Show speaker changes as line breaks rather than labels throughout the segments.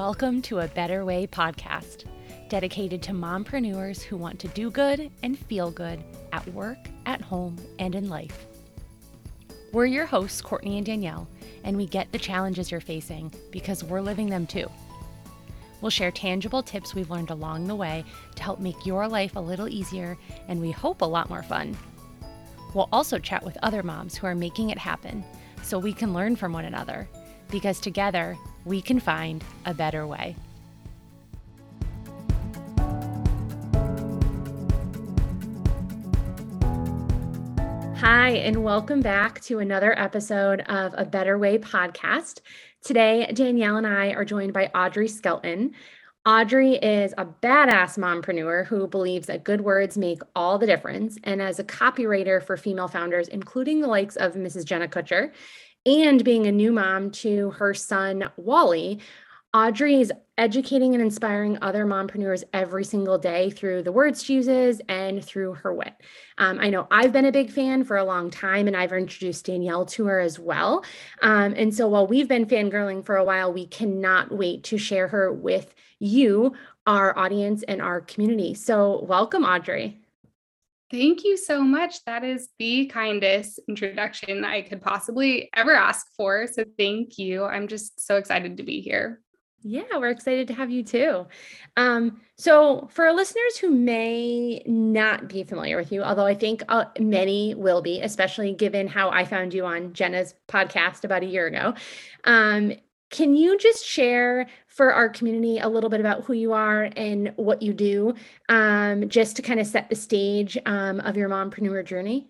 Welcome to a Better Way podcast, dedicated to mompreneurs who want to do good and feel good at work, at home, and in life. We're your hosts, Courtney and Danielle, and we get the challenges you're facing because we're living them too. We'll share tangible tips we've learned along the way to help make your life a little easier and we hope a lot more fun. We'll also chat with other moms who are making it happen so we can learn from one another because together we can find a better way. Hi, and welcome back to another episode of A Better Way podcast. Today, Danielle and I are joined by Audrey Skelton. Audrey is a badass mompreneur who believes that good words make all the difference. And as a copywriter for female founders, including the likes of Mrs. Jenna Kutcher, and being a new mom to her son, Wally, Audrey is educating and inspiring other mompreneurs every single day through the words she uses and through her wit. Um, I know I've been a big fan for a long time, and I've introduced Danielle to her as well. Um, and so while we've been fangirling for a while, we cannot wait to share her with you, our audience, and our community. So, welcome, Audrey.
Thank you so much. That is the kindest introduction I could possibly ever ask for. So, thank you. I'm just so excited to be here.
Yeah, we're excited to have you too. Um, so, for listeners who may not be familiar with you, although I think uh, many will be, especially given how I found you on Jenna's podcast about a year ago, um, can you just share for our community a little bit about who you are and what you do, um, just to kind of set the stage um, of your mompreneur journey?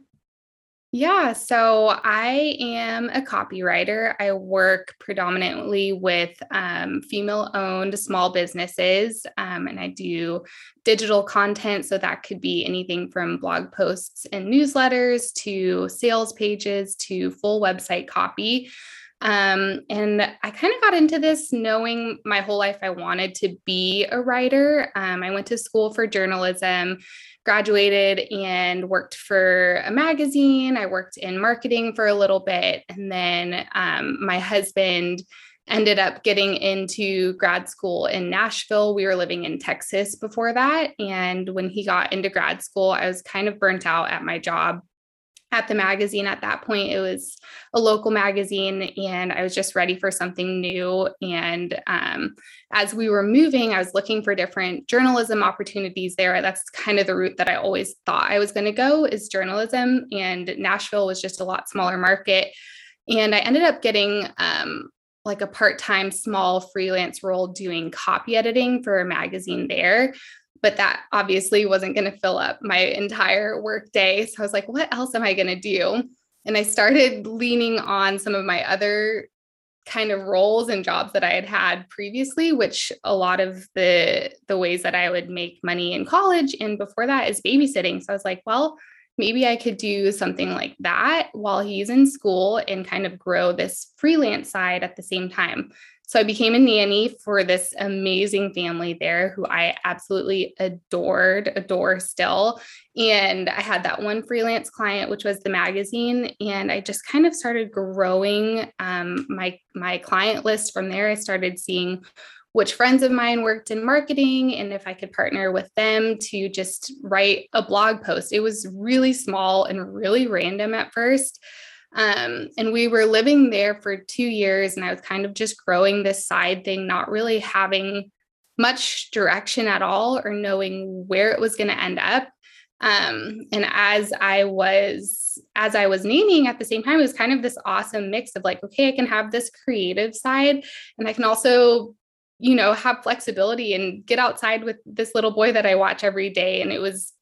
Yeah, so I am a copywriter. I work predominantly with um, female owned small businesses, um, and I do digital content. So that could be anything from blog posts and newsletters to sales pages to full website copy. Um, and I kind of got into this knowing my whole life I wanted to be a writer. Um, I went to school for journalism, graduated, and worked for a magazine. I worked in marketing for a little bit. And then um, my husband ended up getting into grad school in Nashville. We were living in Texas before that. And when he got into grad school, I was kind of burnt out at my job at the magazine at that point it was a local magazine and i was just ready for something new and um, as we were moving i was looking for different journalism opportunities there. That's kind of the route that i always thought i was going to go is journalism and nashville was just a lot smaller market. And i ended up getting um, like a part-time small freelance role doing copy editing for a magazine there but that obviously wasn't going to fill up my entire work day. So I was like, what else am I going to do? And I started leaning on some of my other kind of roles and jobs that I had had previously, which a lot of the the ways that I would make money in college and before that is babysitting. So I was like, well, maybe I could do something like that while he's in school and kind of grow this freelance side at the same time. So I became a nanny for this amazing family there who I absolutely adored, adore still. And I had that one freelance client, which was the magazine. And I just kind of started growing um, my, my client list from there. I started seeing which friends of mine worked in marketing and if I could partner with them to just write a blog post. It was really small and really random at first. Um, and we were living there for two years, and I was kind of just growing this side thing, not really having much direction at all or knowing where it was going to end up. Um, and as I was as I was naming at the same time, it was kind of this awesome mix of like, okay, I can have this creative side, and I can also you know have flexibility and get outside with this little boy that I watch every day and it was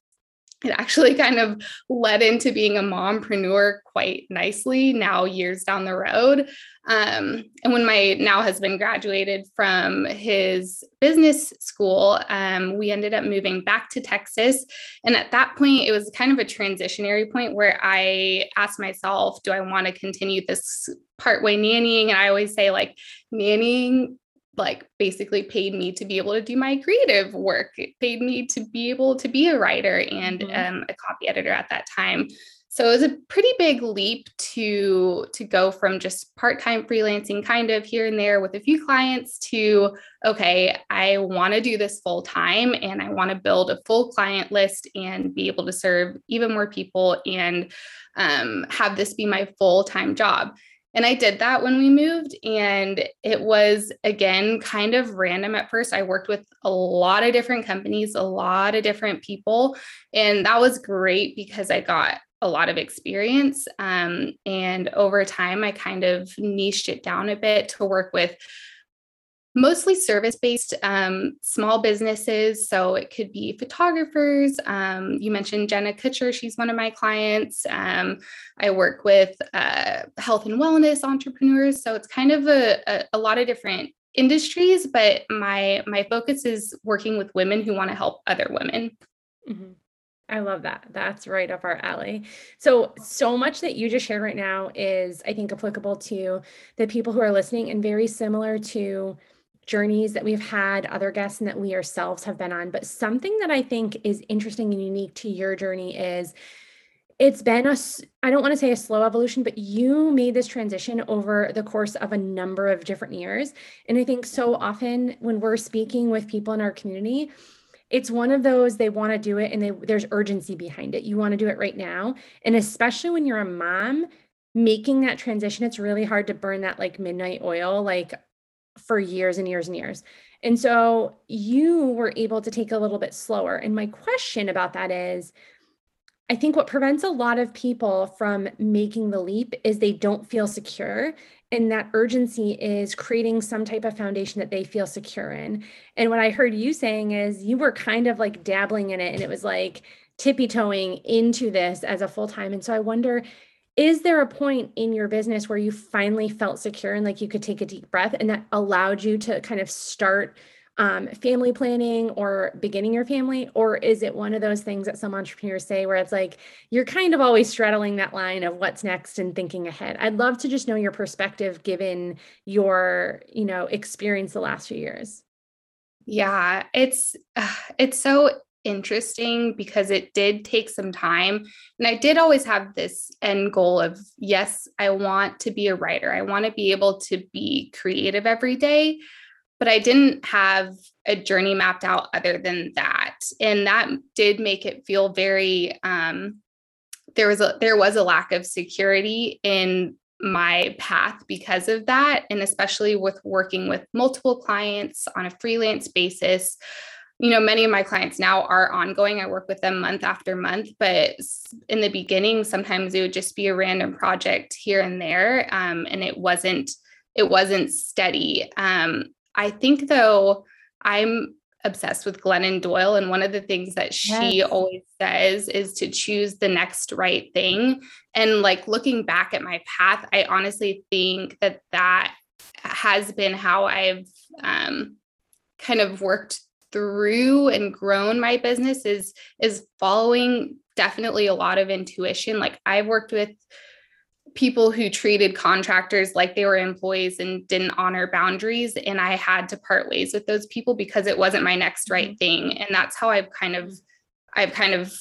it actually kind of led into being a mompreneur quite nicely now years down the road. Um, and when my now husband graduated from his business school um, we ended up moving back to texas. And at that point it was kind of a transitionary point where i asked myself do i want to continue this partway nannying? And i always say like nannying like basically paid me to be able to do my creative work. It paid me to be able to be a writer and mm-hmm. um, a copy editor at that time. so it was a pretty big leap to to go from just part-time freelancing kind of here and there with a few clients to okay i want to do this full time and i want to build a full client list and be able to serve even more people and um, have this be my full-time job and I did that when we moved. And it was, again, kind of random at first. I worked with a lot of different companies, a lot of different people. And that was great because I got a lot of experience. Um, and over time, I kind of niched it down a bit to work with mostly service based um, small businesses. So it could be photographers. Um, you mentioned Jenna Kutcher, she's one of my clients. Um, I work with uh, health and wellness entrepreneurs. So it's kind of a, a, a lot of different industries, but my my focus is working with women who want to help other women.
Mm-hmm. I love that. That's right up our alley. So, so much that you just shared right now is, I think, applicable to the people who are listening and very similar to journeys that we've had, other guests, and that we ourselves have been on. But something that I think is interesting and unique to your journey is it's been a, I don't want to say a slow evolution, but you made this transition over the course of a number of different years. And I think so often when we're speaking with people in our community, it's one of those they want to do it and they, there's urgency behind it. You want to do it right now. And especially when you're a mom, making that transition, it's really hard to burn that like midnight oil like for years and years and years. And so you were able to take a little bit slower. And my question about that is I think what prevents a lot of people from making the leap is they don't feel secure. And that urgency is creating some type of foundation that they feel secure in. And what I heard you saying is you were kind of like dabbling in it and it was like tippy toeing into this as a full time. And so I wonder is there a point in your business where you finally felt secure and like you could take a deep breath and that allowed you to kind of start um, family planning or beginning your family? Or is it one of those things that some entrepreneurs say where it's like you're kind of always straddling that line of what's next and thinking ahead? I'd love to just know your perspective given your, you know, experience the last few years.
Yeah, it's it's so interesting because it did take some time. And I did always have this end goal of yes, I want to be a writer. I want to be able to be creative every day but I didn't have a journey mapped out other than that. And that did make it feel very um, there was a there was a lack of security in my path because of that and especially with working with multiple clients on a freelance basis you know many of my clients now are ongoing i work with them month after month but in the beginning sometimes it would just be a random project here and there um, and it wasn't it wasn't steady um, I think though I'm obsessed with Glennon Doyle. And one of the things that she yes. always says is to choose the next right thing. And like looking back at my path, I honestly think that that has been how I've um, kind of worked through and grown my business is is following definitely a lot of intuition. Like i've worked with people who treated contractors like they were employees and didn't honor boundaries and i had to part ways with those people because it wasn't my next right mm-hmm. thing. And that's how i've kind of i've kind of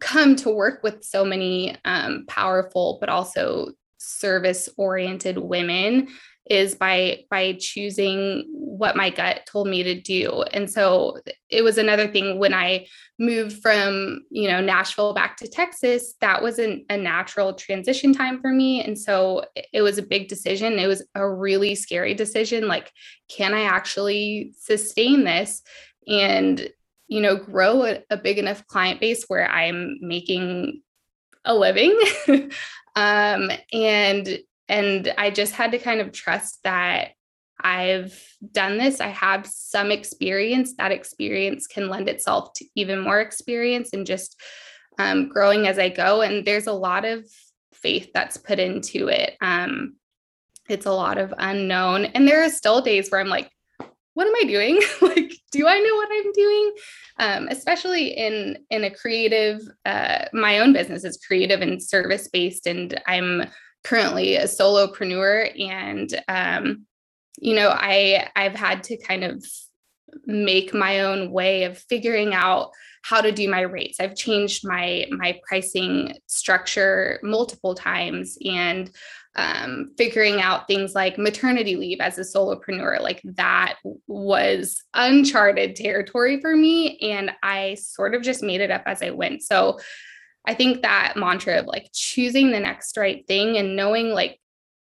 come to work with so many um, powerful but also service oriented women is by by choosing what my gut told me to do. And so it was another thing when i moved from you know nashville back to texas that was an, a natural transition time for me. And so it was a big decision. It was a really scary decision. Like can i actually sustain this and you know grow a, a big enough client base where i'm making a living? Um, and and I just had to kind of trust that I've done this. I have some experience. That experience can lend itself to even more experience and just um, growing as I go. And there's a lot of faith that's put into it. Um, it's a lot of unknown. And there are still days where I'm like, what am I doing? like, do I know what I'm doing? Um, especially in in a creative, uh, my own business is creative and service based, and I'm currently a solopreneur and um, you know i i've had to kind of make my own way of figuring out how to do my rates. I've changed my my pricing structure multiple times and um, figuring out things like maternity leave as a solopreneur, like that was uncharted territory for me. And I sort of just made it up as I went. So I think that mantra of like choosing the next right thing and knowing like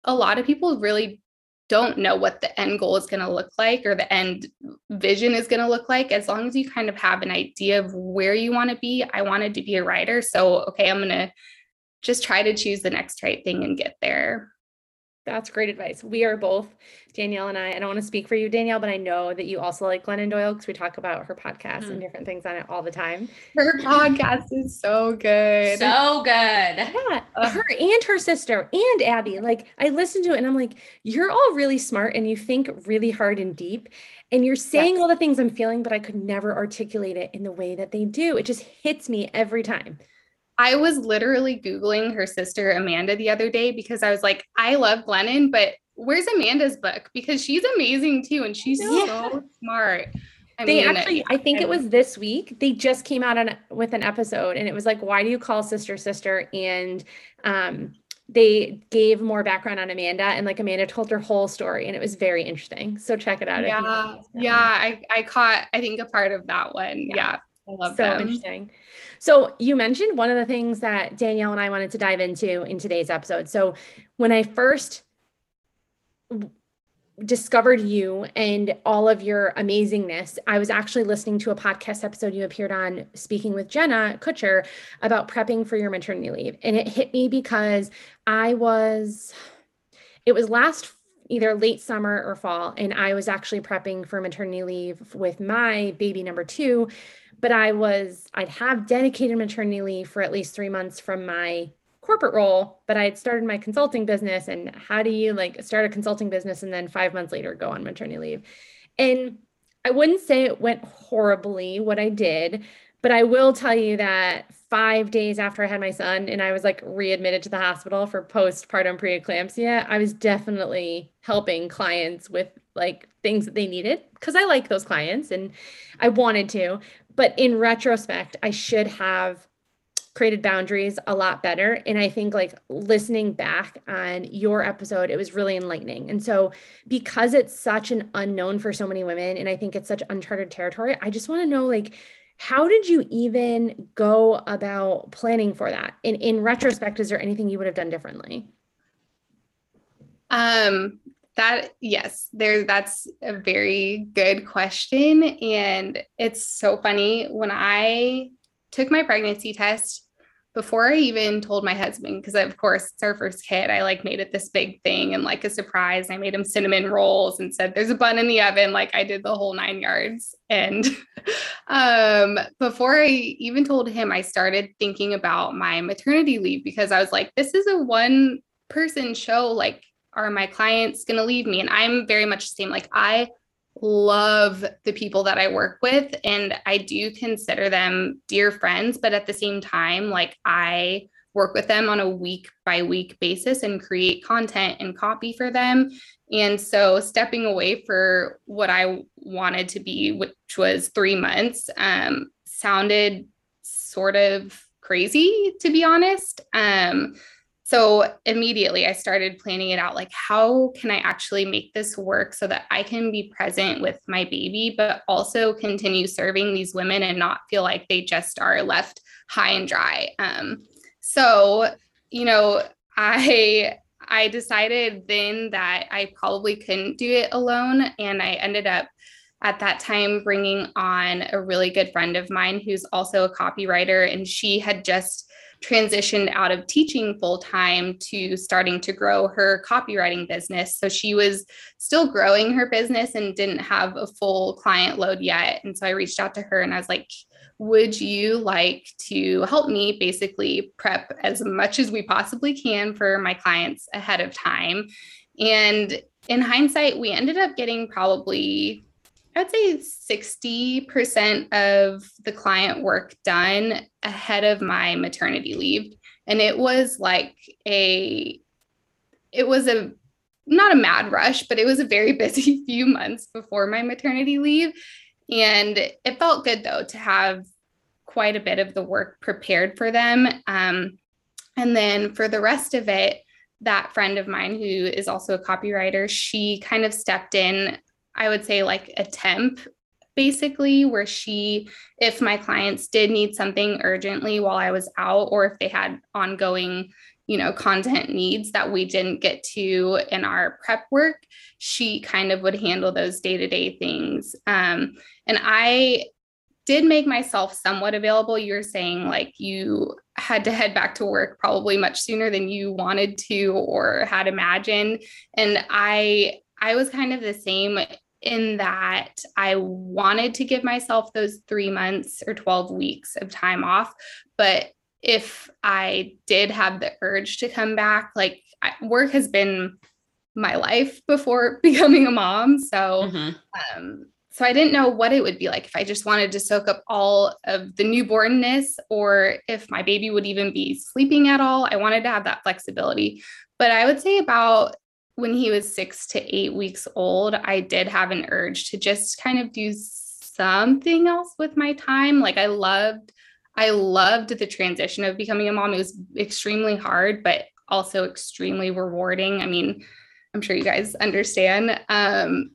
a lot of people really don't know what the end goal is going to look like or the end vision is going to look like. As long as you kind of have an idea of where you want to be i wanted to be a writer. So okay i'm going to just try to choose the next right thing and get there
that's great advice. We are both, Danielle and I, I don't want to speak for you, Danielle, but I know that you also like Glennon Doyle because we talk about her podcast mm. and different things on it all the time.
Her podcast is so good.
So good.
Yeah. Her and her sister and Abby. Like I listen to it and I'm like, you're all really smart and you think really hard and deep. And you're saying yes. all the things I'm feeling, but I could never articulate it in the way that they do. It just hits me every time.
I was literally Googling her sister Amanda the other day because I was like, I love Glennon, but where's Amanda's book? Because she's amazing too. And she's yeah. so smart.
I they mean, actually, I think it was this week. They just came out on with an episode, and it was like, "Why do you call sister sister?" And um, they gave more background on Amanda, and like Amanda told her whole story, and it was very interesting. So check it out.
Yeah, yeah. I I caught I think a part of that one. Yeah, yeah so them.
interesting. So you mentioned one of the things that Danielle and I wanted to dive into in today's episode. So when I first discovered you and all of your amazingness, I was actually listening to a podcast episode you appeared on speaking with Jenna Kutcher about prepping for your maternity leave. And it hit me because I was, it was last either late summer or fall, and I was actually prepping for maternity leave with my baby number two but I was, I'd have dedicated maternity leave for at least three months from my corporate role, but I had started my consulting business. And how do you like start a consulting business and then five months later go on maternity leave? And I wouldn't say it went horribly what I did, but I will tell you that five days after I had my son and I was like readmitted to the hospital for postpartum preeclampsia, I was definitely helping clients with like things that they needed because I like those clients and I wanted to. But in retrospect, I should have created boundaries a lot better. And I think like listening back on your episode, it was really enlightening. And so because it's such an unknown for so many women, and I think it's such uncharted territory, I just want to know like, how did you even go about planning for that? And in retrospect, is there anything you would have done differently?
Um, that yes there that's a very good question and it's so funny. When i took my pregnancy test before i even told my husband because of course it's our first kid i like made it this big thing and like a surprise i made him cinnamon rolls and said there's a bun in the oven like i did the whole nine yards and um before i even told him i started thinking about my maternity leave because i was like this is a one person show like are my clients going to leave me? And I'm very much the same. Like, I love the people that I work with, and I do consider them dear friends. But at the same time, like, I work with them on a week by week basis and create content and copy for them. And so, stepping away for what I wanted to be, which was three months, um, sounded sort of crazy, to be honest. Um, so immediately I started planning it out like, how can I actually make this work so that I can be present with my baby, but also continue serving these women and not feel like they just are left high and dry? Um, so, you know, I I decided then that I probably couldn't do it alone. And I ended up at that time bringing on a really good friend of mine who's also a copywriter. And she had just transitioned out of teaching full time to starting to grow her copywriting business. So she was still growing her business and didn't have a full client load yet. And so I reached out to her and I was like, would you like to help me basically prep as much as we possibly can for my clients ahead of time? And in hindsight, we ended up getting probably I'd say 60% of the client work done ahead of my maternity leave. And it was like a, it was a not a mad rush, but it was a very busy few months before my maternity leave. And it felt good though to have quite a bit of the work prepared for them. Um, and then for the rest of it, that friend of mine who is also a copywriter, she kind of stepped in, I would say, like a temp basically, where she, if my clients did need something urgently while I was out, or if they had ongoing, you know, content needs that we didn't get to in our prep work, she kind of would handle those day to day things. Um, and I did make myself somewhat available. You're saying like you had to head back to work probably much sooner than you wanted to or had imagined. And I I was kind of the same in that I wanted to give myself those 3 months or 12 weeks of time off, but if I did have the urge to come back, like I, work has been my life before becoming a mom. So mm-hmm. um, so I didn't know what it would be like if I just wanted to soak up all of the newbornness or if my baby would even be sleeping at all. I wanted to have that flexibility. But I would say about when he was six to eight weeks old, I did have an urge to just kind of do something else with my time. Like I loved, I loved the transition of becoming a mom. It was extremely hard, but also extremely rewarding. I mean, I'm sure you guys understand. Um,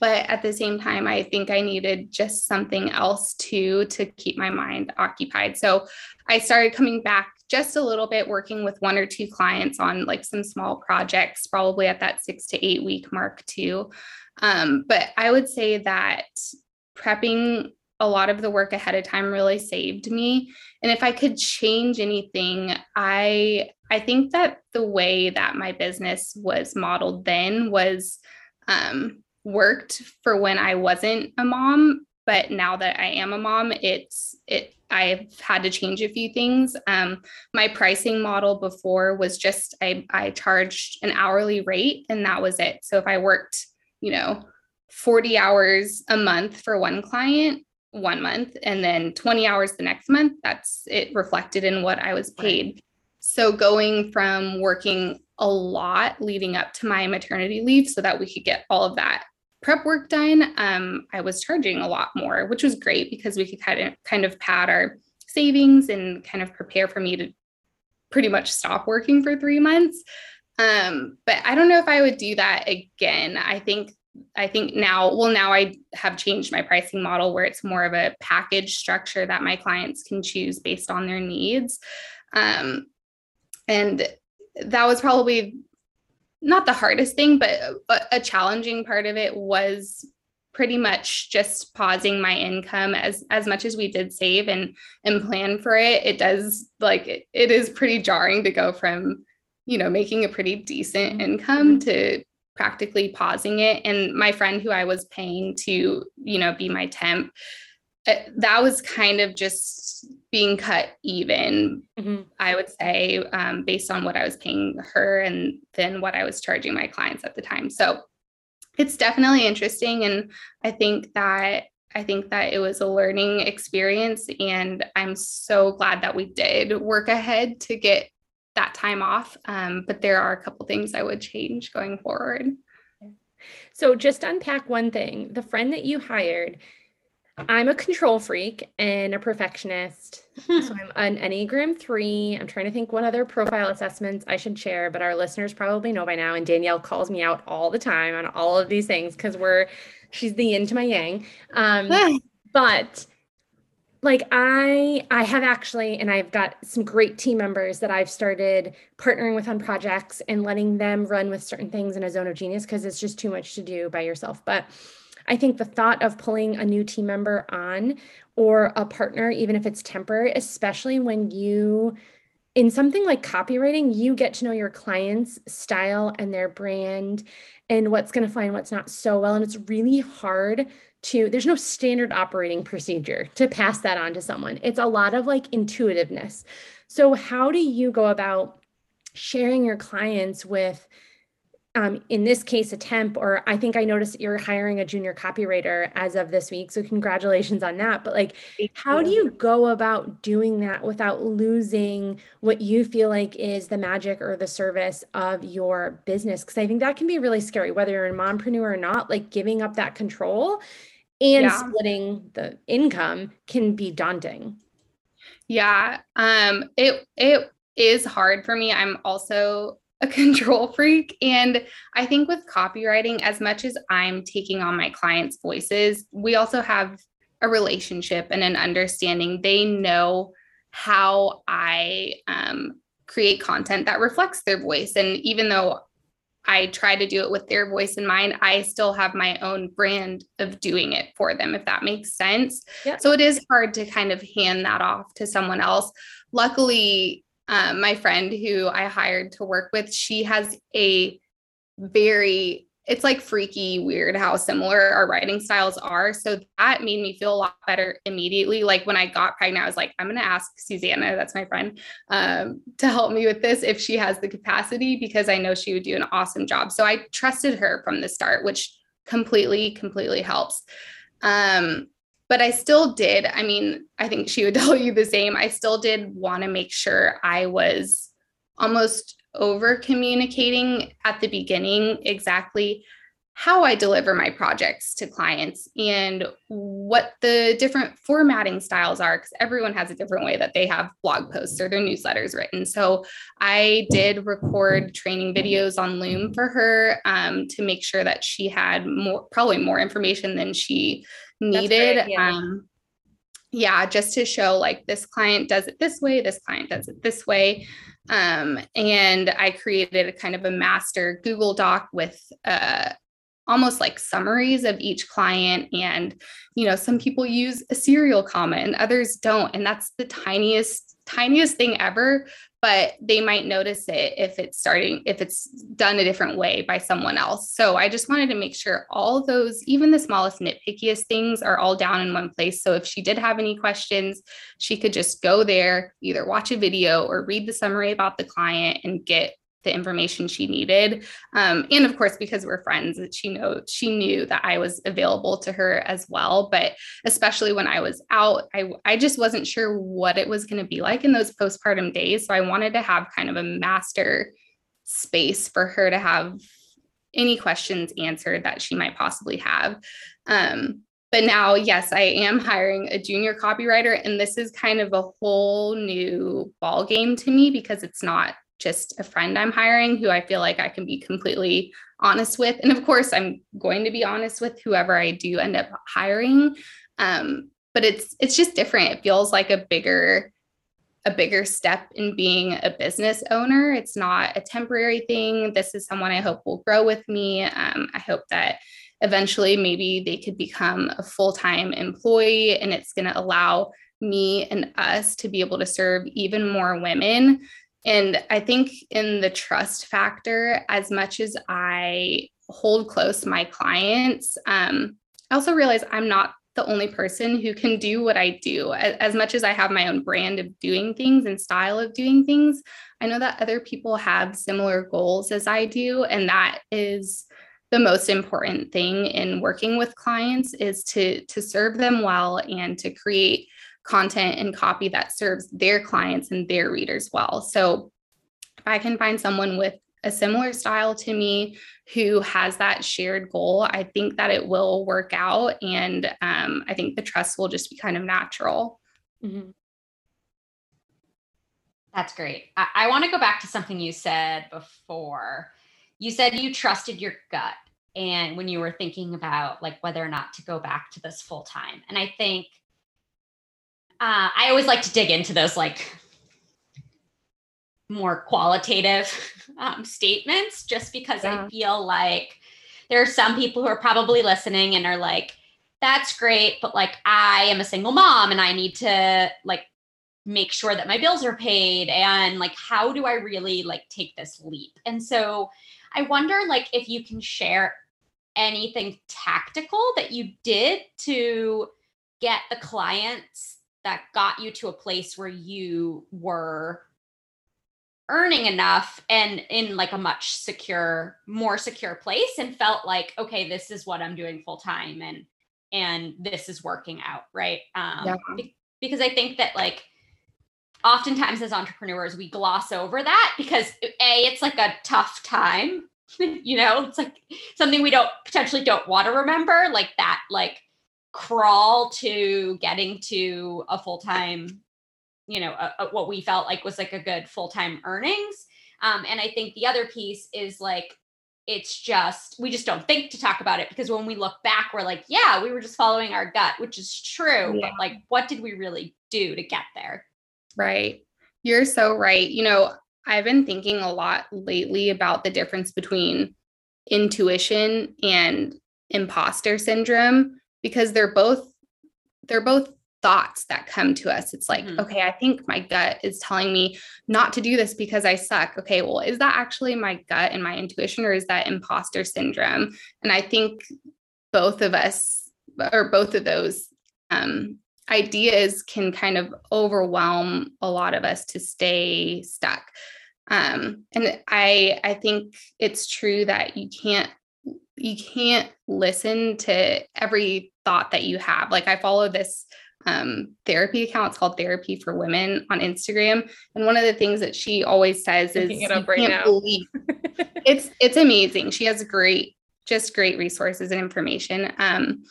but at the same time i think i needed just something else too to keep my mind occupied so i started coming back just a little bit working with one or two clients on like some small projects probably at that six to eight week mark too. Um, but i would say that prepping a lot of the work ahead of time really saved me. And if i could change anything i i think that the way that my business was modeled then was um, worked for when I wasn't a mom, but now that I am a mom, it's it I've had to change a few things. Um, my pricing model before was just I I charged an hourly rate and that was it. So if I worked, you know, 40 hours a month for one client, one month, and then 20 hours the next month, that's it reflected in what I was paid. So going from working a lot leading up to my maternity leave so that we could get all of that prep work done, um, I was charging a lot more, which was great because we could kind of kind of pad our savings and kind of prepare for me to pretty much stop working for three months. Um, but I don't know if I would do that again. I think I think now, well, now I have changed my pricing model where it's more of a package structure that my clients can choose based on their needs. Um, and that was probably not the hardest thing, but a challenging part of it was pretty much just pausing my income as as much as we did save and and plan for it. It does like it, it is pretty jarring to go from you know making a pretty decent income to practically pausing it. And my friend who i was paying to you know be my temp that was kind of just being cut even, mm-hmm. I would say, um, based on what I was paying her and then what I was charging my clients at the time. So it's definitely interesting. And I think that I think that it was a learning experience. And I'm so glad that we did work ahead to get that time off. Um, but there are a couple things I would change going forward.
So, just unpack one thing the friend that you hired, I'm a control freak and a perfectionist. Hmm. So I'm an Enneagram 3. I'm trying to think what other profile assessments I should share, but our listeners probably know by now. And Danielle calls me out all the time on all of these things because we're, she's the yin to my yang. Um, but like I I have actually and I've got some great team members that I've started partnering with on projects and letting them run with certain things in a zone of genius because it's just too much to do by yourself. But I think the thought of pulling a new team member on or a partner, even if it's temporary, especially when you, in something like copywriting, you get to know your client's style and their brand and what's going to fly and what's not so well. And it's really hard to, there's no standard operating procedure to pass that on to someone. It's a lot of like intuitiveness. So, how do you go about sharing your clients with? Um, in this case, a temp, or I think I noticed you're hiring a junior copywriter as of this week. So congratulations on that. But like, how do you go about doing that without losing what you feel like is the magic or the service of your business? Because I think that can be really scary, whether you're a mompreneur or not, like giving up that control and yeah. splitting the income can be daunting.
Yeah. Um, it it is hard for me. I'm also a control freak. And I think with copywriting, as much as I'm taking on my clients' voices, we also have a relationship and an understanding. They know how I um, create content that reflects their voice. And even though I try to do it with their voice in mind, I still have my own brand of doing it for them, if that makes sense. Yep. So it is hard to kind of hand that off to someone else. Luckily, um, my friend who I hired to work with, she has a very it's like freaky weird how similar our writing styles are. So that made me feel a lot better immediately. Like when I got pregnant, I was like, I'm going to ask Susanna, that's my friend, um, to help me with this if she has the capacity, because I know she would do an awesome job. So I trusted her from the start, which completely, completely helps. Um, but I still did. I mean, I think she would tell you the same. I still did want to make sure I was almost over communicating at the beginning exactly how I deliver my projects to clients and what the different formatting styles are, because everyone has a different way that they have blog posts or their newsletters written. So I did record training videos on Loom for her um, to make sure that she had more, probably more information than she needed. yeah. Um, yeah, just to show like this client does it this way, this client does it this way. Um, and I created a kind of a master Google Doc with uh, almost like summaries of each client. And, you know, some people use a serial comma and others don't. And that's the tiniest, tiniest thing ever but they might notice it if it's starting if it's done a different way by someone else. So i just wanted to make sure all those even the smallest nitpickiest things are all down in one place. So if she did have any questions she could just go there either watch a video or read the summary about the client and get the information she needed. Um, and of course, because we're friends, she know she knew that I was available to her as well. But especially when I was out, I I just wasn't sure what it was going to be like in those postpartum days. So I wanted to have kind of a master space for her to have any questions answered that she might possibly have. Um, but now, yes, I am hiring a junior copywriter, and this is kind of a whole new ball game to me because it's not just a friend I'm hiring who I feel like I can be completely honest with. And of course, I'm going to be honest with whoever I do end up hiring. Um, but it's it's just different. It feels like a bigger a bigger step in being a business owner. It's not a temporary thing. This is someone I hope will grow with me. Um, I hope that eventually maybe they could become a full-time employee and it's going to allow me and us to be able to serve even more women and I think in the trust factor, as much as I hold close my clients, um, I also realize I'm not the only person who can do what I do. As much as I have my own brand of doing things and style of doing things, I know that other people have similar goals as I do. And that is the most important thing in working with clients is to to serve them well and to create content and copy that serves their clients and their readers well. So if I can find someone with a similar style to me who has that shared goal, I think that it will work out. And um, I think the trust will just be kind of natural. Mm-hmm.
That's great. I, I want to go back to something you said before. You said you trusted your gut and when you were thinking about like whether or not to go back to this full time. And I think uh, I always like to dig into those like more qualitative um, statements just because yeah. I feel like there are some people who are probably listening and are like, that's great, but like I am a single mom and I need to like make sure that my bills are paid and like how do I really like take this leap? And so I wonder like if you can share anything tactical that you did to get the clients that got you to a place where you were earning enough and in like a much secure more secure place and felt like okay this is what i'm doing full time and and this is working out right um yeah. be- because i think that like oftentimes as entrepreneurs we gloss over that because a it's like a tough time you know it's like something we don't potentially don't want to remember like that like crawl to getting to a full-time you know a, a, what we felt like was like a good full-time earnings. Um, and i think the other piece is like it's just we just don't think to talk about it because when we look back we're like yeah we were just following our gut which is true yeah. but like what did we really do to get there?
Right. You're so right. You know i've been thinking a lot lately about the difference between intuition and imposter syndrome because they're both they're both thoughts that come to us. It's like, mm-hmm. okay, I think my gut is telling me not to do this because I suck. Okay, well, is that actually my gut and my intuition, or is that imposter syndrome? And I think both of us, or both of those um, ideas, can kind of overwhelm a lot of us to stay stuck. Um, and I, I think it's true that you can't you can't listen to every thought that you have. Like I follow this um, therapy account. It's called Therapy for Women on Instagram. And one of the things that she always says is it you right can't now. believe it's it's amazing. She has great, just great resources and information. Um,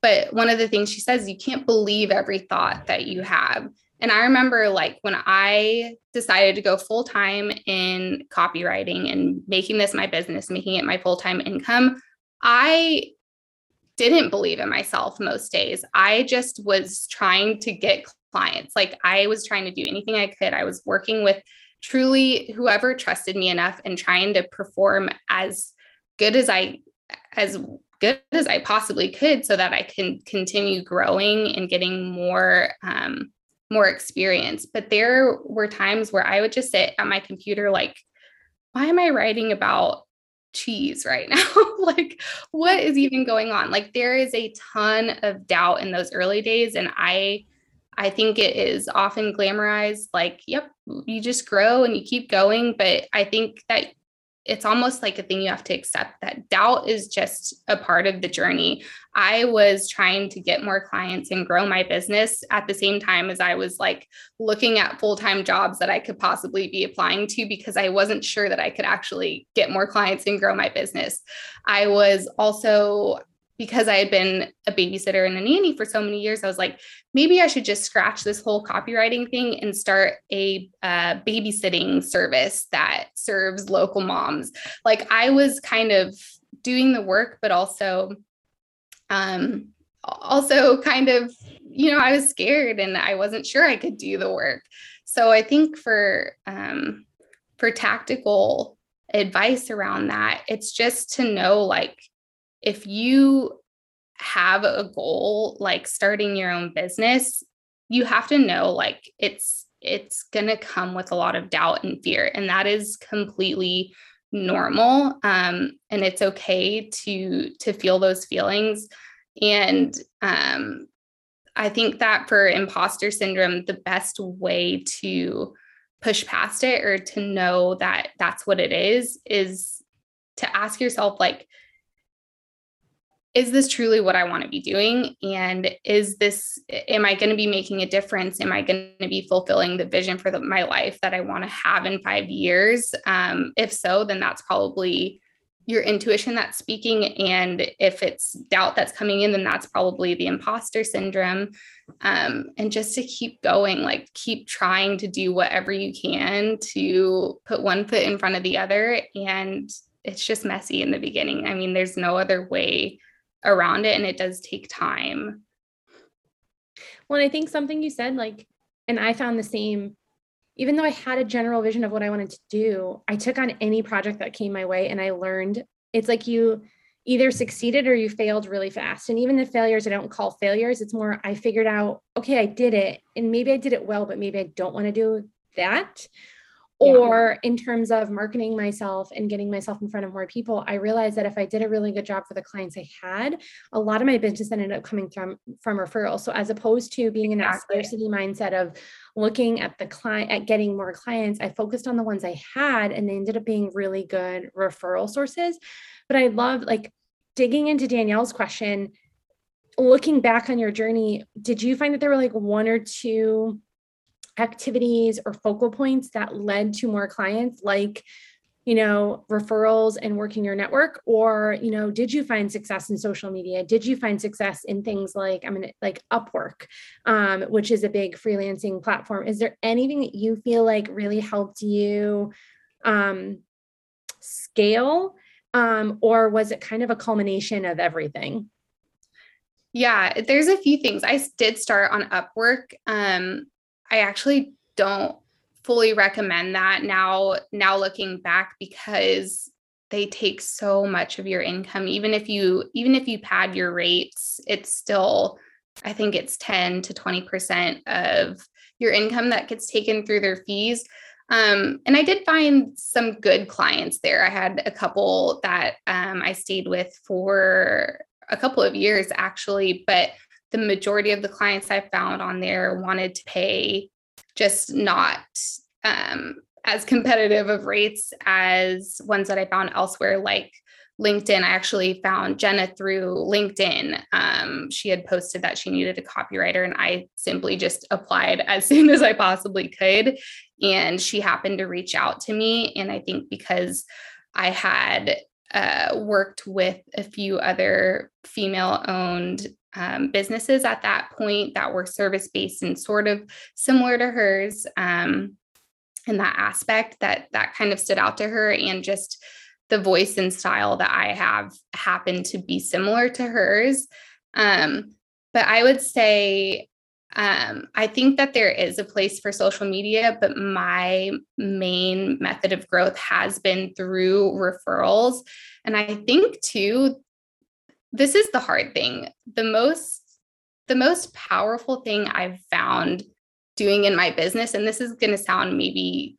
but one of the things she says, you can't believe every thought that you have. And I remember like when I decided to go full time in copywriting and making this my business, making it my full time income, I didn't believe in myself most days. I just was trying to get clients. Like I was trying to do anything I could. I was working with truly whoever trusted me enough and trying to perform as good as I as good as I possibly could so that I can continue growing and getting more um more experience. But there were times where I would just sit at my computer like why am I writing about cheese right now like what is mm-hmm. even going on? Like there is a ton of doubt in those early days and i i think it is often glamorized like yep you just grow and you keep going but i think that it's almost like a thing you have to accept that doubt is just a part of the journey. I was trying to get more clients and grow my business at the same time as I was like looking at full time jobs that I could possibly be applying to because I wasn't sure that I could actually get more clients and grow my business. I was also because I had been a babysitter and a nanny for so many years, I was like, maybe I should just scratch this whole copywriting thing and start a uh, babysitting service that serves local moms. Like I was kind of doing the work, but also, um, also kind of, you know, I was scared and I wasn't sure I could do the work. So I think for um, for tactical advice around that, it's just to know like if you have a goal like starting your own business, you have to know like it's it's going to come with a lot of doubt and fear and that is completely normal um, and it's okay to to feel those feelings and um, i think that for imposter syndrome the best way to push past it or to know that that's what it is is to ask yourself like is this truly what I want to be doing? And is this, am I going to be making a difference? Am I going to be fulfilling the vision for the, my life that I want to have in five years? Um, if so, then that's probably your intuition that's speaking. And if it's doubt that's coming in, then that's probably the imposter syndrome. Um, and just to keep going, like keep trying to do whatever you can to put one foot in front of the other. And it's just messy in the beginning. I mean, there's no other way around it and it does take time.
Well, I think something you said, like, and I found the same, even though I had a general vision of what I wanted to do, I took on any project that came my way and I learned it's like you either succeeded or you failed really fast. And even the failures, I don't call failures. It's more, I figured out, okay, I did it. And maybe I did it well, but maybe I don't want to do that or in terms of marketing myself and getting myself in front of more people i realized that if i did a really good job for the clients i had a lot of my business ended up coming from from referrals. So as opposed to being in that scarcity mindset of looking at the client at getting more clients i focused on the ones i had and they ended up being really good referral sources. But i love like digging into danielle's question looking back on your journey did you find that there were like one or two activities or focal points that led to more clients like you know referrals and working your network? Or you know did you find success in social media? Did you find success in things like i mean like upwork um, which is a big freelancing platform? Is there anything that you feel like really helped you um, scale um, or was it kind of a culmination of everything?
Yeah there's a few things. I did start on upwork um, I actually don't fully recommend that now now looking back because they take so much of your income. Even if you even if you pad your rates it's still i think it's 10 to 20% of your income that gets taken through their fees. Um, and i did find some good clients there. I had a couple that um, i stayed with for a couple of years actually but the majority of the clients I found on there wanted to pay just not um, as competitive of rates as ones that I found elsewhere, like LinkedIn. I actually found Jenna through LinkedIn. Um, she had posted that she needed a copywriter, and I simply just applied as soon as I possibly could. And she happened to reach out to me. And I think because I had uh, worked with a few other female owned um, businesses at that point that were service based and sort of similar to hers um, in that aspect that that kind of stood out to her and just the voice and style that I have happened to be similar to hers. Um, but I would say um, I think that there is a place for social media, but my main method of growth has been through referrals. And I think too, this is the hard thing. The most the most powerful thing I've found doing in my business and this is going to sound maybe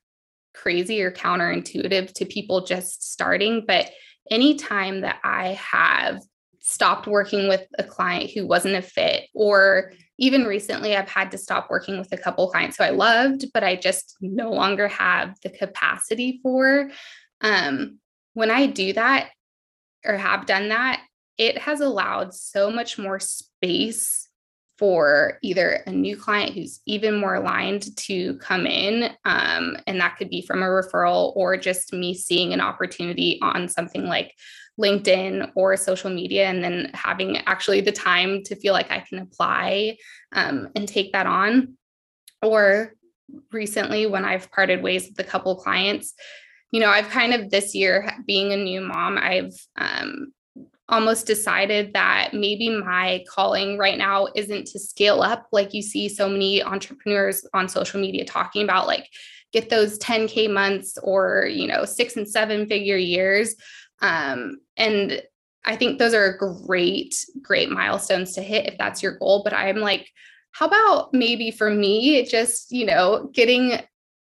crazy or counterintuitive to people just starting, but anytime that I have stopped working with a client who wasn't a fit or even recently i've had to stop working with a couple clients who i loved but i just no longer have the capacity for um, when i do that or have done that it has allowed so much more space for either a new client who's even more aligned to come in. Um, and that could be from a referral or just me seeing an opportunity on something like LinkedIn or social media, and then having actually the time to feel like I can apply um, and take that on. Or recently, when I've parted ways with a couple clients, you know, I've kind of this year being a new mom, I've um, almost decided that maybe my calling right now isn't to scale up like you see so many entrepreneurs on social media talking about like get those 10k months or you know six and seven figure years. Um, and i think those are great great milestones to hit if that's your goal but i'm like how about maybe for me just you know getting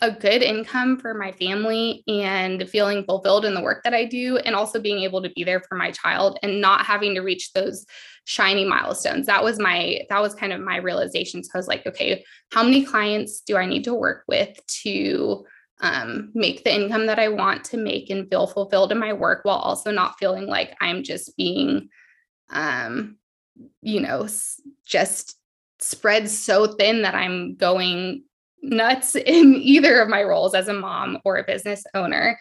a good income for my family and feeling fulfilled in the work that I do, and also being able to be there for my child and not having to reach those shiny milestones. That was my, that was kind of my realization. So I was like, okay, how many clients do I need to work with to um, make the income that I want to make and feel fulfilled in my work while also not feeling like I'm just being, um, you know, just spread so thin that I'm going nuts in either of my roles as a mom or a business owner.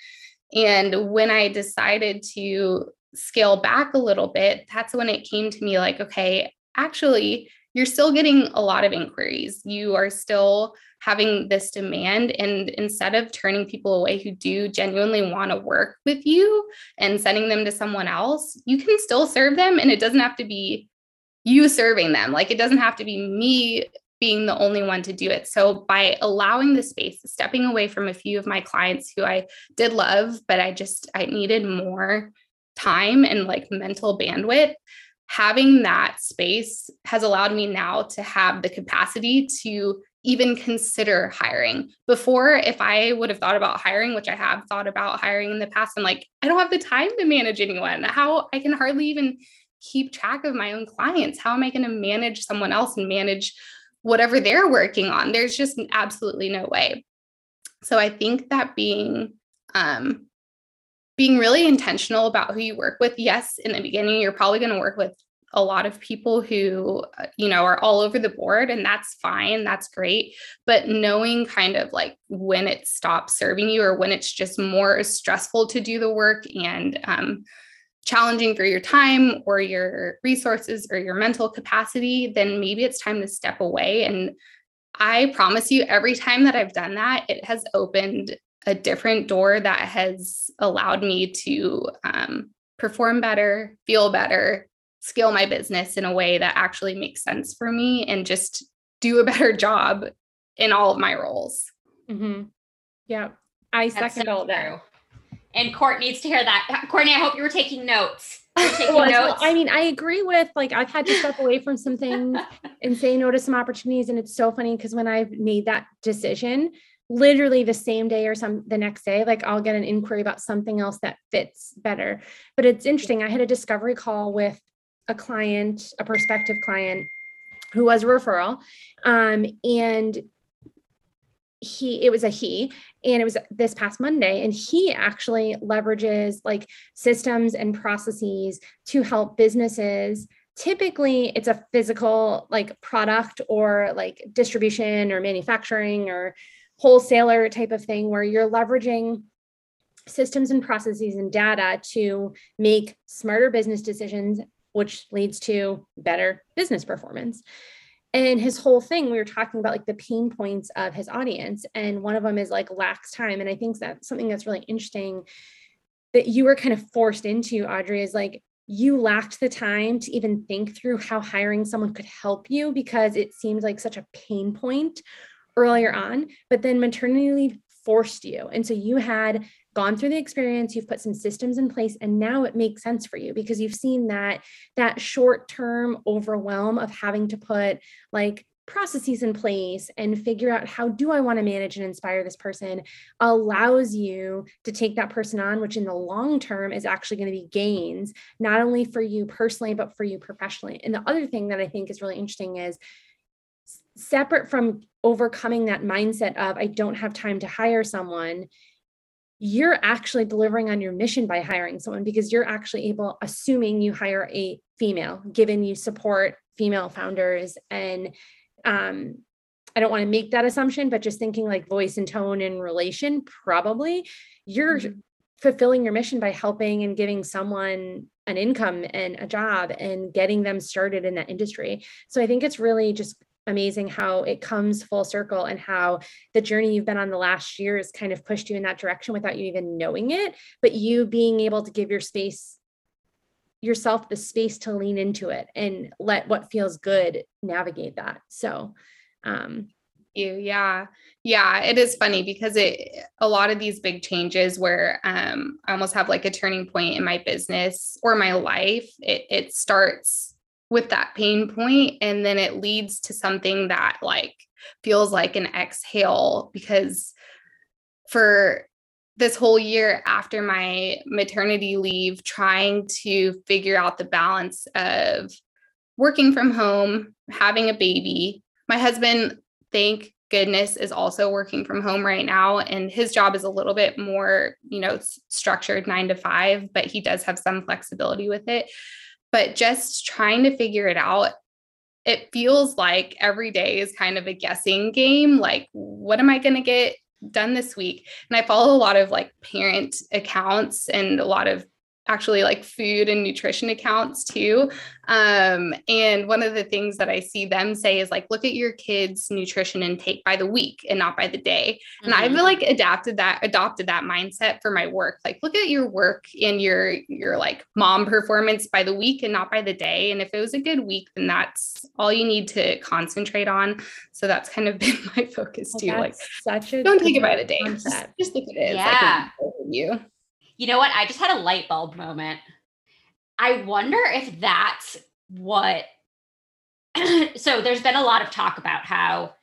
And when I decided to scale back a little bit, that's when it came to me like, okay, actually, you're still getting a lot of inquiries. You are still having this demand. And instead of turning people away who do genuinely want to work with you and sending them to someone else, you can still serve them. And it doesn't have to be you serving them. Like it doesn't have to be me being the only one to do it. So by allowing the space, stepping away from a few of my clients who I did love, but I just I needed more time and like mental bandwidth, having that space has allowed me now to have the capacity to even consider hiring. Before, if I would have thought about hiring, which I have thought about hiring in the past, I'm like, I don't have the time to manage anyone. How I can hardly even keep track of my own clients. How am I going to manage someone else and manage whatever they're working on? There's just absolutely no way. So I think that being um, being really intentional about who you work with. Yes, in the beginning, you're probably going to work with a lot of people who uh, you know are all over the board and that's fine that's great but knowing kind of like when it stops serving you or when it's just more stressful to do the work and um, challenging for your time or your resources or your mental capacity then maybe it's time to step away and i promise you every time that i've done that it has opened a different door that has allowed me to um, perform better feel better scale my business in a way that actually makes sense for me and just do a better job in all of my roles.
Mm-hmm. Yeah, I second all that.
And Court needs to hear that. Courtney, I hope you were taking notes. Taking well,
notes. I mean, I agree with like I've had to step away from some things and say no to some opportunities. And it's so funny because when I've made that decision, literally the same day or some the next day like i'll get an inquiry about something else that fits better but it's interesting i had a discovery call with a client, a prospective client who was a referral. Um, and he it was a he and it was this past monday and he actually leverages like systems and processes to help businesses typically it's a physical like product or like distribution or manufacturing or wholesaler type of thing where you're leveraging systems and processes and data to make smarter business decisions which leads to better business performance. And his whole thing, we were talking about like the pain points of his audience. And one of them is like lacks time. And I think that's something that's really interesting that you were kind of forced into, Audrey, is like you lacked the time to even think through how hiring someone could help you because it seems like such a pain point earlier on. But then maternity leave forced you. And so you had gone through the experience you've put some systems in place and now it makes sense for you because you've seen that that short term overwhelm of having to put like processes in place and figure out how do I want to manage and inspire this person allows you to take that person on which in the long term is actually going to be gains not only for you personally but for you professionally. And the other thing that I think is really interesting is separate from overcoming that mindset of I don't have time to hire someone you're actually delivering on your mission by hiring someone because you're actually able assuming you hire a female given you support female founders and um i don't want to make that assumption but just thinking like voice and tone and relation probably you're mm-hmm. fulfilling your mission by helping and giving someone an income and a job and getting them started in that industry so i think it's really just amazing how it comes full circle and how the journey you've been on the last year has kind of pushed you in that direction without you even knowing it. But you being able to give your space yourself the space to lean into it and let what feels good navigate that. So um
you yeah. Yeah it is funny because it a lot of these big changes where um i almost have like a turning point in my business or my life it, it starts with that pain point and then it leads to something that like feels like an exhale because for this whole year after my maternity leave trying to figure out the balance of working from home having a baby. My husband thank goodness is also working from home right now and his job is a little bit more you know structured 9 to 5 but he does have some flexibility with it but just trying to figure it out it feels like every day is kind of a guessing game like what am i going to get done this week? And i follow a lot of like parent accounts and a lot of actually like food and nutrition accounts too. Um, and one of the things that I see them say is like, look at your kids' nutrition intake by the week and not by the day. And mm-hmm. I've like adapted that, adopted that mindset for my work. Like, look at your work and your your like mom performance by the week and not by the day. And if it was a good week, then that's all you need to concentrate on. So that's kind of been my focus too. Like, such a don't take it by the day. Just, just, look at it.
Yeah. Like you. You know what? I just had a light bulb moment. I wonder if that's what. so there's been a lot of talk about how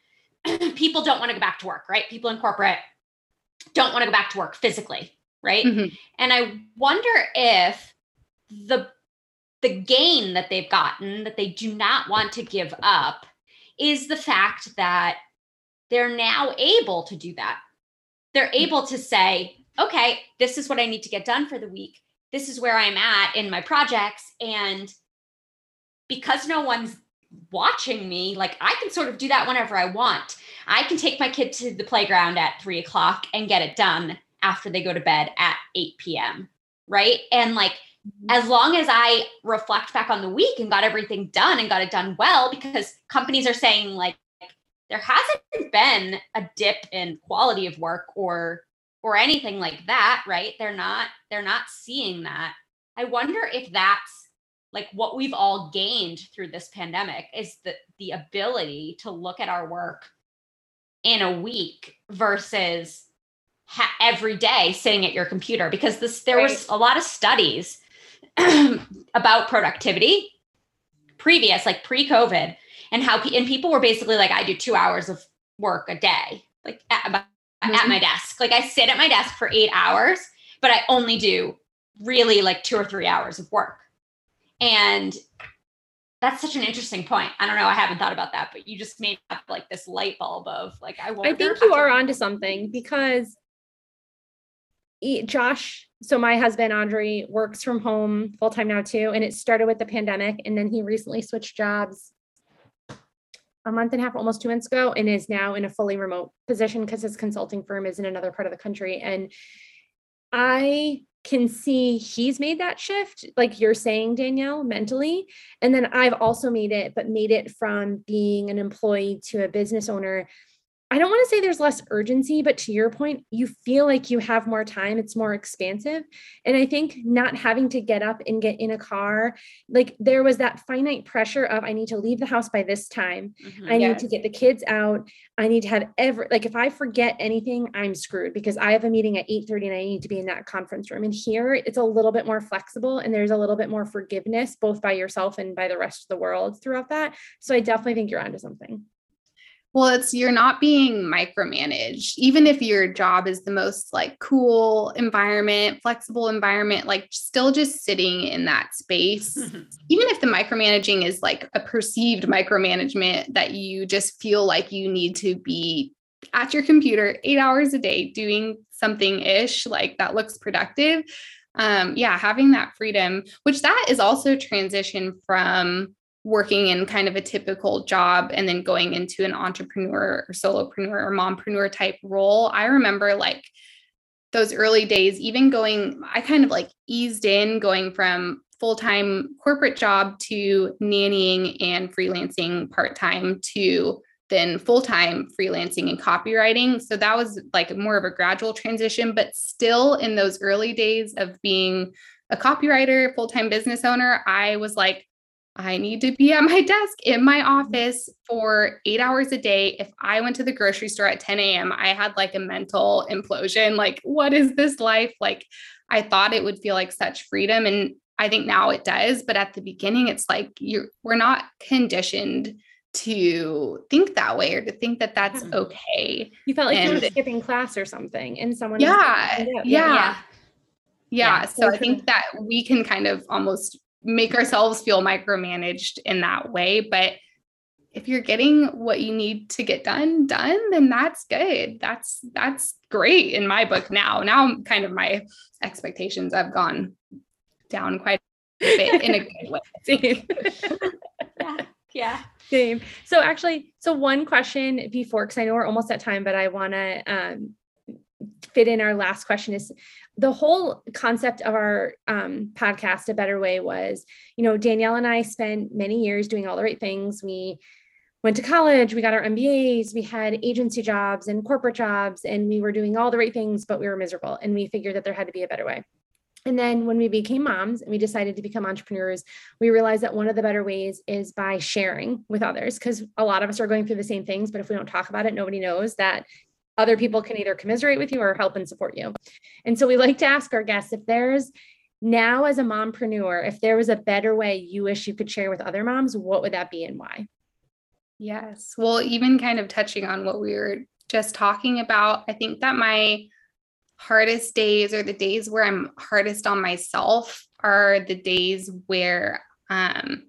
people don't want to go back to work, right? People in corporate don't want to go back to work physically, right? Mm-hmm. And I wonder if the the gain that they've gotten that they do not want to give up is the fact that they're now able to do that. They're mm. able to say, okay, this is what I need to get done for the week. This is where I'm at in my projects. And because no one's watching me, like I can sort of do that whenever I want. I can take my kid to the playground at three o'clock and get it done after they go to bed at 8 p.m. Right. And like, mm-hmm. as long as I reflect back on the week and got everything done and got it done well, because companies are saying, like, there hasn't been a dip in quality of work or or anything like that right they're not they're not seeing that i wonder if that's like what we've all gained through this pandemic is the the ability to look at our work in a week versus ha- every day sitting at your computer because this there right. was a lot of studies about productivity previous like pre-covid and how and people were basically like i do two hours of work a day like at, mm-hmm. at my desk like i sit at my desk for eight hours but i only do really like two or three hours of work and that's such an interesting point. I don't know. I haven't thought about that, but you just made up like this light bulb of like, I
I think you are onto something because Josh, so my husband Audrey works from home full time now too, and it started with the pandemic, and then he recently switched jobs a month and a half, almost two months ago, and is now in a fully remote position because his consulting firm is in another part of the country. And I can see he's made that shift, like you're saying, Danielle, mentally. And then I've also made it, but made it from being an employee to a business owner I don't want to say there's less urgency, but to your point, you feel like you have more time. It's more expansive. And I think not having to get up and get in a car, like there was that finite pressure of I need to leave the house by this time. Mm-hmm, I yes. need to get the kids out. I need to have every like if I forget anything, I'm screwed because I have a meeting at 8 30 and I need to be in that conference room. And here it's a little bit more flexible and there's a little bit more forgiveness, both by yourself and by the rest of the world throughout that. So I definitely think you're onto something.
Well, it's you're not being micromanaged. Even if your job is the most like cool environment, flexible environment, like still just sitting in that space. Even if the micromanaging is like a perceived micromanagement that you just feel like you need to be at your computer 8 hours a day doing something ish like that looks productive. Um yeah, having that freedom, which that is also transition from working in kind of a typical job and then going into an entrepreneur or solopreneur or mompreneur type role. I remember like those early days, even going, I kind of like eased in going from full time corporate job to nannying and freelancing part time to then full time freelancing and copywriting. So that was like more of a gradual transition, but still in those early days of being a copywriter, full time business owner, I was like, I need to be at my desk in my office for eight hours a day. If I went to the grocery store at 10 a.m., I had like a mental implosion. Like, what is this life? Like, I thought it would feel like such freedom. And I think now it does. But at the beginning, it's like you're we're not conditioned to think that way or to think that that's okay.
You felt like and, you were skipping class or something, and someone
yeah, yeah, yeah, yeah. Yeah. So I think that we can kind of almost make ourselves feel micromanaged in that way. But if you're getting what you need to get done done then that's good that's that's great in my book now now kind of my expectations have gone down quite a bit in a good way
Same. yeah yeah same so actually so one question before because i know we're almost at time but i want to um, fit in our last question is the whole concept of our um, podcast, A Better Way, was you know, Danielle and I spent many years doing all the right things. We went to college, we got our MBAs, we had agency jobs and corporate jobs, and we were doing all the right things, but we were miserable. And we figured that there had to be a better way. And then when we became moms and we decided to become entrepreneurs, we realized that one of the better ways is by sharing with others because a lot of us are going through the same things. But if we don't talk about it, nobody knows that other people can either commiserate with you or help and support you. And so we like to ask our guests if there's now as a mompreneur, if there was a better way you wish you could share with other moms, what would that be and why?
Yes. Well, even kind of touching on what we were just talking about, I think that my hardest days or the days where I'm hardest on myself are the days where um,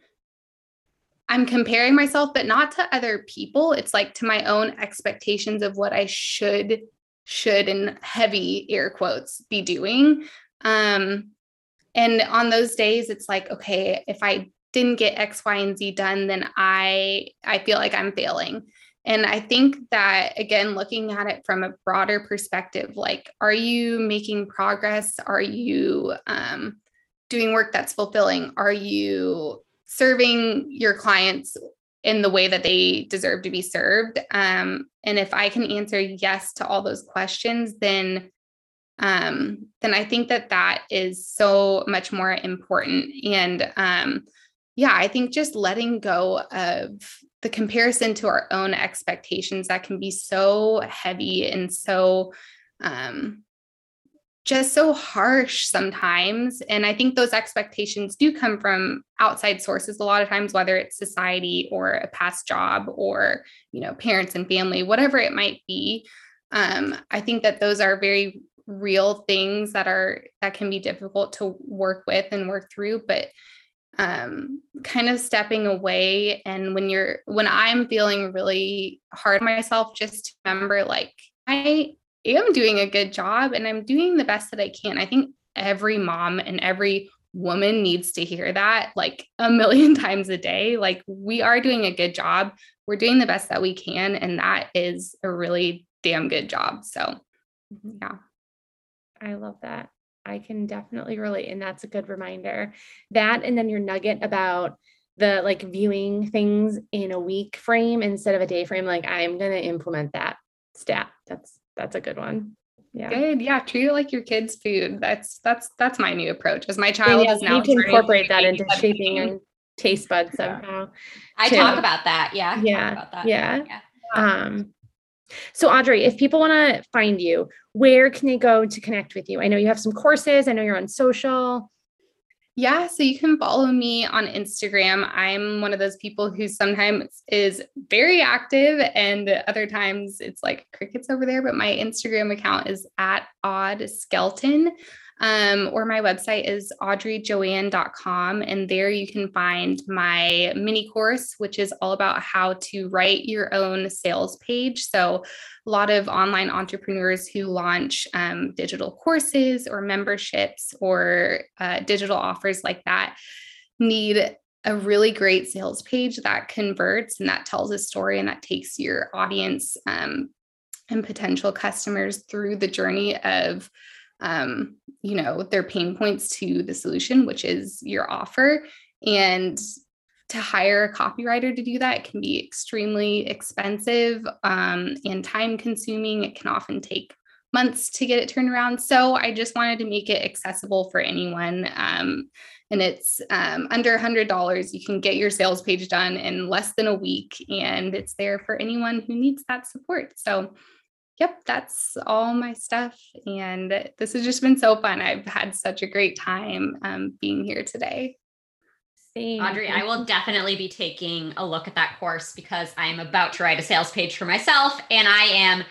I'm comparing myself, but not to other people. It's like to my own expectations of what I should, should in heavy air quotes be doing. Um, and on those days, it's like, okay, if I didn't get X, Y, and Z done, then I I feel like I'm failing. And I think that again, looking at it from a broader perspective, like, are you making progress? Are you um, doing work that's fulfilling? Are you serving your clients in the way that they deserve to be served? Um, and if I can answer yes to all those questions, then um, then I think that that is so much more important. And um, yeah, I think just letting go of the comparison to our own expectations that can be so heavy and so um, just so harsh sometimes. And I think those expectations do come from outside sources a lot of times, whether it's society or a past job or, you know, parents and family, whatever it might be. Um, I think that those are very real things that are that can be difficult to work with and work through. But um, kind of stepping away. And when you're, when I'm feeling really hard myself, just remember like, I am doing a good job and I'm doing the best that I can. I think every mom and every woman needs to hear that like a million times a day. Like, we are doing a good job. We're doing the best that we can. And that is a really damn good job. So, mm-hmm. yeah.
I love that. I can definitely relate. And that's a good reminder. That and then your nugget about the like viewing things in a week frame instead of a day frame. Like I'm gonna implement that stat. That's that's a good one.
Yeah. Good. Yeah. Treat it like your kid's food. That's that's that's my new approach. As my child
yeah,
is now
need to incorporate that into shaping and taste buds somehow.
I too. talk about that. Yeah.
Yeah. That. yeah. Yeah. Um so, Audrey, if people want to find you, where can they go to connect with you? I know you have some courses, I know you're on social.
Yeah, so you can follow me on Instagram. I'm one of those people who sometimes is very active and other times it's like crickets over there, but my Instagram account is at audskelton. Um, or my website is audreyjoann.com. And there you can find my mini course, which is all about how to write your own sales page. So, a lot of online entrepreneurs who launch um, digital courses or memberships or uh, digital offers like that need a really great sales page that converts and that tells a story and that takes your audience um, and potential customers through the journey of um, you know their pain points to the solution which is your offer. And to hire a copywriter to do that can be extremely expensive um, and time consuming. It can often take months to get it turned around. So i just wanted to make it accessible for anyone um, and it's um, under $100 you can get your sales page done in less than a week and it's there for anyone who needs that support. So yep, that's all my stuff. And this has just been so fun. I've had such a great time um, being here today.
Same. Audrey, I will definitely be taking a look at that course because I'm about to write a sales page for myself and I am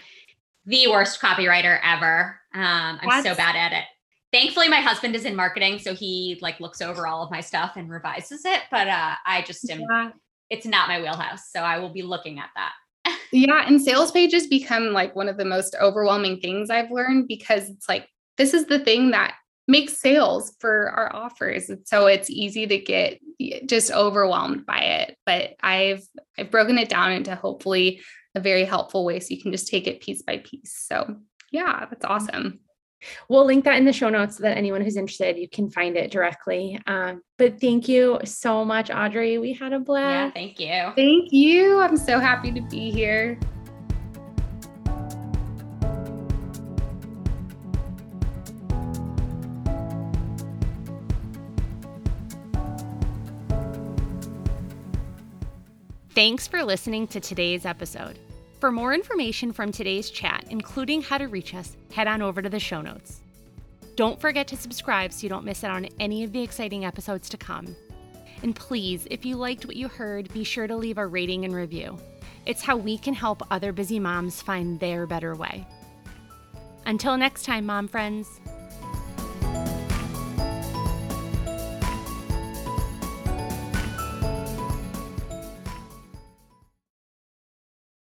the worst copywriter ever. Um, I'm what? so bad at it. Thankfully, my husband is in marketing, so he like looks over all of my stuff and revises it. But uh, I just am. Yeah. It's not my wheelhouse, so I will be looking at that
yeah. And sales pages become like one of the most overwhelming things I've learned because it's like, this is the thing that makes sales for our offers. And so it's easy to get just overwhelmed by it. But I've I've broken it down into hopefully a very helpful way so you can just take it piece by piece. So yeah, that's mm-hmm. awesome.
We'll link that in the show notes so that anyone who's interested, you can find it directly. Um, but thank you so much, Audrey. We had a blast.
Yeah, thank you.
Thank you. I'm so happy to be here.
Thanks for listening to today's episode. For more information from today's chat, including how to reach us, head on over to the show notes. Don't forget to subscribe so you don't miss out on any of the exciting episodes to come. And please, if you liked what you heard, be sure to leave a rating and review. It's how we can help other busy moms find their better way. Until next time, mom friends.